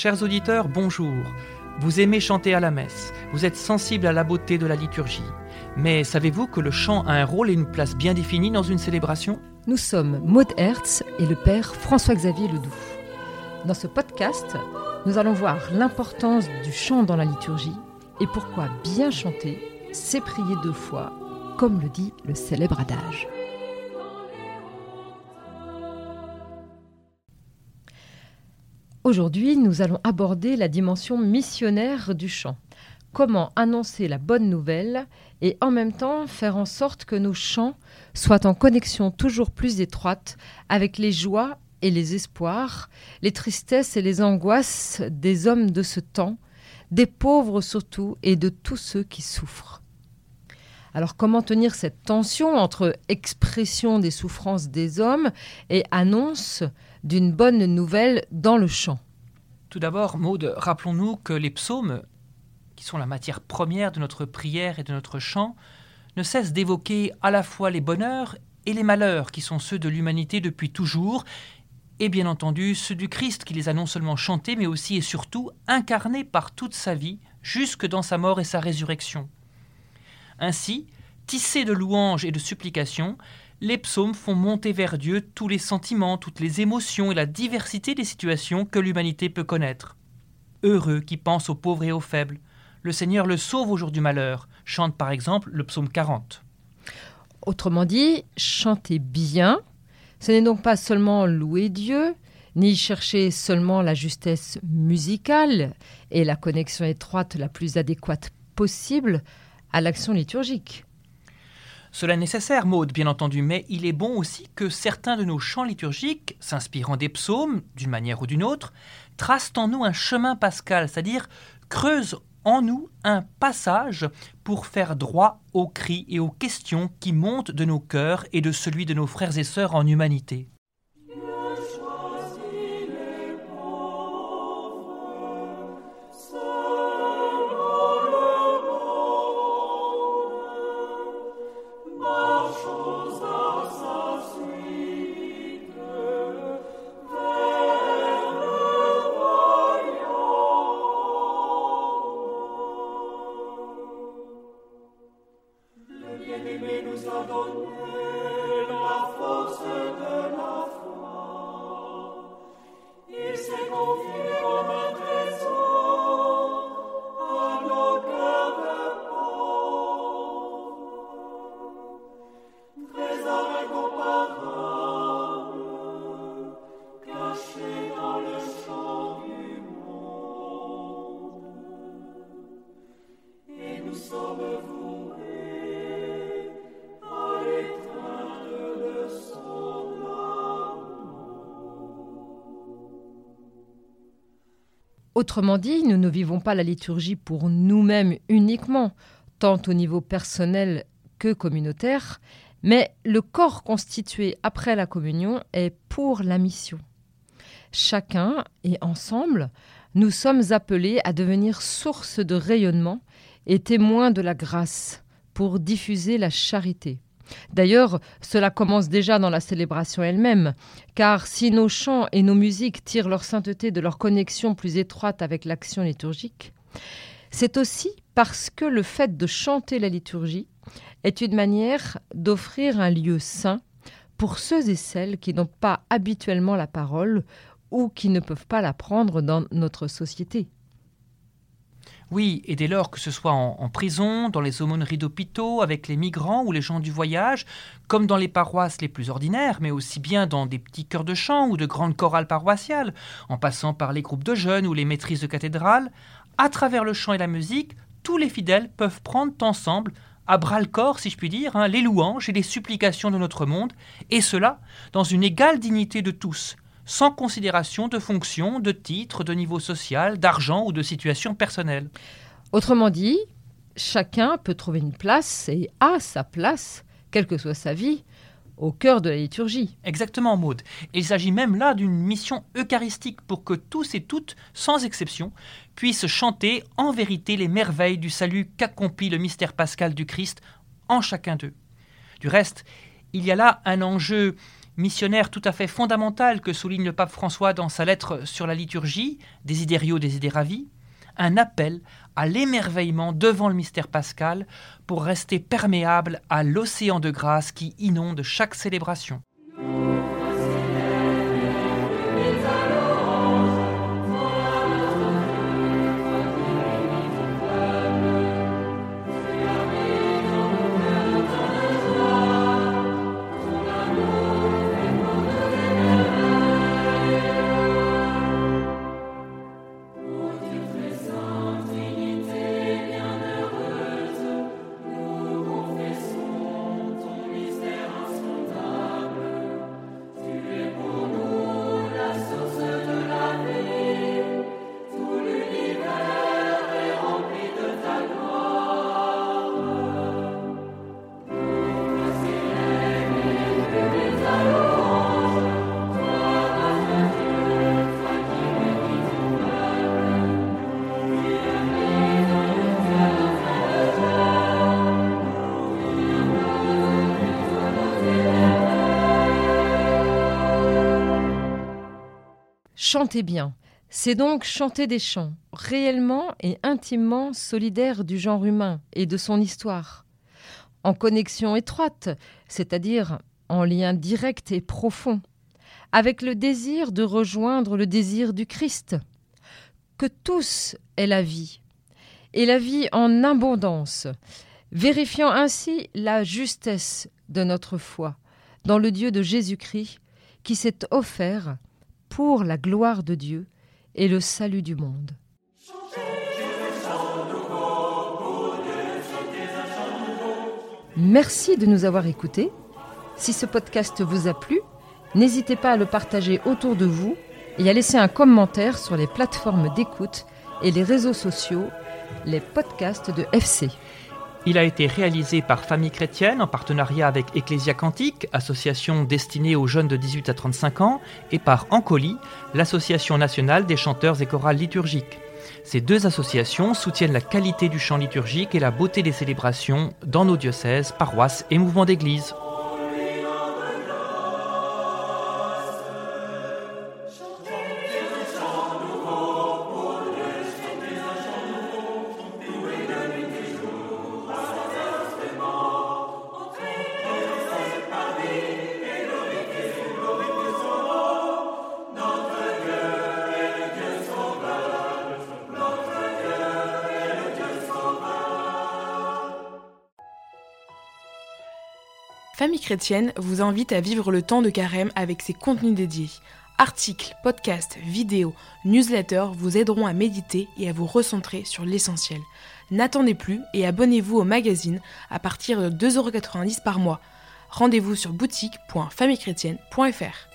Chers auditeurs, bonjour. Vous aimez chanter à la messe, vous êtes sensible à la beauté de la liturgie. Mais savez-vous que le chant a un rôle et une place bien définis dans une célébration? Nous sommes Maud Hertz et le père François-Xavier Ledoux. Dans ce podcast, nous allons voir l'importance du chant dans la liturgie et pourquoi bien chanter, c'est prier deux fois, comme le dit le célèbre adage. Aujourd'hui, nous allons aborder la dimension missionnaire du chant. Comment annoncer la bonne nouvelle et en même temps faire en sorte que nos chants soient en connexion toujours plus étroite avec les joies et les espoirs, les tristesses et les angoisses des hommes de ce temps, des pauvres surtout et de tous ceux qui souffrent. Alors comment tenir cette tension entre expression des souffrances des hommes et annonce d'une bonne nouvelle dans le chant Tout d'abord, Maude, rappelons-nous que les psaumes, qui sont la matière première de notre prière et de notre chant, ne cessent d'évoquer à la fois les bonheurs et les malheurs qui sont ceux de l'humanité depuis toujours, et bien entendu ceux du Christ qui les a non seulement chantés, mais aussi et surtout incarnés par toute sa vie, jusque dans sa mort et sa résurrection. Ainsi, tissés de louanges et de supplications, les psaumes font monter vers Dieu tous les sentiments, toutes les émotions et la diversité des situations que l'humanité peut connaître. Heureux qui pense aux pauvres et aux faibles. Le Seigneur le sauve au jour du malheur, chante par exemple le psaume 40. Autrement dit, chanter bien, ce n'est donc pas seulement louer Dieu, ni chercher seulement la justesse musicale et la connexion étroite la plus adéquate possible à l'action liturgique. Cela est nécessaire, Maude, bien entendu, mais il est bon aussi que certains de nos chants liturgiques, s'inspirant des psaumes, d'une manière ou d'une autre, tracent en nous un chemin pascal, c'est-à-dire creusent en nous un passage pour faire droit aux cris et aux questions qui montent de nos cœurs et de celui de nos frères et sœurs en humanité. la donne, la force de Autrement dit, nous ne vivons pas la liturgie pour nous-mêmes uniquement, tant au niveau personnel que communautaire, mais le corps constitué après la communion est pour la mission. Chacun et ensemble, nous sommes appelés à devenir source de rayonnement et témoins de la grâce pour diffuser la charité. D'ailleurs, cela commence déjà dans la célébration elle-même, car si nos chants et nos musiques tirent leur sainteté de leur connexion plus étroite avec l'action liturgique, c'est aussi parce que le fait de chanter la liturgie est une manière d'offrir un lieu saint pour ceux et celles qui n'ont pas habituellement la parole ou qui ne peuvent pas la prendre dans notre société. Oui, et dès lors que ce soit en, prison, dans les aumôneries d'hôpitaux, avec les migrants ou les gens du voyage, comme dans les paroisses les plus ordinaires, mais aussi bien dans des petits chœurs de chant ou de grandes chorales paroissiales, en passant par les groupes de jeunes ou les maîtrises de cathédrales, à travers le chant et la musique, tous les fidèles peuvent prendre ensemble à bras le corps, si je puis dire, hein, les louanges et les supplications de notre monde, et cela dans une égale dignité de tous, sans considération de fonction, de titre, de niveau social, d'argent ou de situation personnelle. Autrement dit, chacun peut trouver une place et a sa place, quelle que soit sa vie, au cœur de la liturgie. Exactement, Maude. il s'agit même là d'une mission eucharistique pour que tous et toutes, sans exception, puissent chanter en vérité les merveilles du salut qu'accomplit le mystère pascal du Christ en chacun d'eux. Du reste, il y a là un enjeu missionnaire tout à fait fondamental que souligne le pape François dans sa lettre sur la liturgie, Desiderio Desideravi, un appel à l'émerveillement devant le mystère pascal pour rester perméable à l'océan de grâce qui inonde chaque célébration. Chantez bien. C'est donc chanter des chants, réellement et intimement solidaires du genre humain et de son histoire. En connexion étroite, c'est-à-dire en lien direct et profond, avec le désir de rejoindre le désir du Christ. Que tous aient la vie, et la vie en abondance, vérifiant ainsi la justesse de notre foi dans le Dieu de Jésus-Christ qui s'est offert pour la gloire de Dieu et le salut du monde. Merci de nous avoir écoutés. Si ce podcast vous a plu, n'hésitez pas à le partager autour de vous et à laisser un commentaire sur les plateformes d'écoute et les réseaux sociaux, les podcasts de FC. Il a été réalisé par Famille Chrétienne en partenariat avec Ecclesia Cantique, association destinée aux jeunes de 18 à 35 ans, et par Ancoli, l'association nationale des chanteurs et chorales liturgiques. Ces deux associations soutiennent la qualité du chant liturgique et la beauté des célébrations dans nos diocèses, paroisses et mouvements d'église. Famille chrétienne vous invite à vivre le temps de carême avec ses contenus dédiés. Articles, podcasts, vidéos, newsletters vous aideront à méditer et à vous recentrer sur l'essentiel. N'attendez plus et abonnez-vous au magazine à partir de 2,90€ par mois. Rendez-vous sur boutique.famillechrétienne.fr.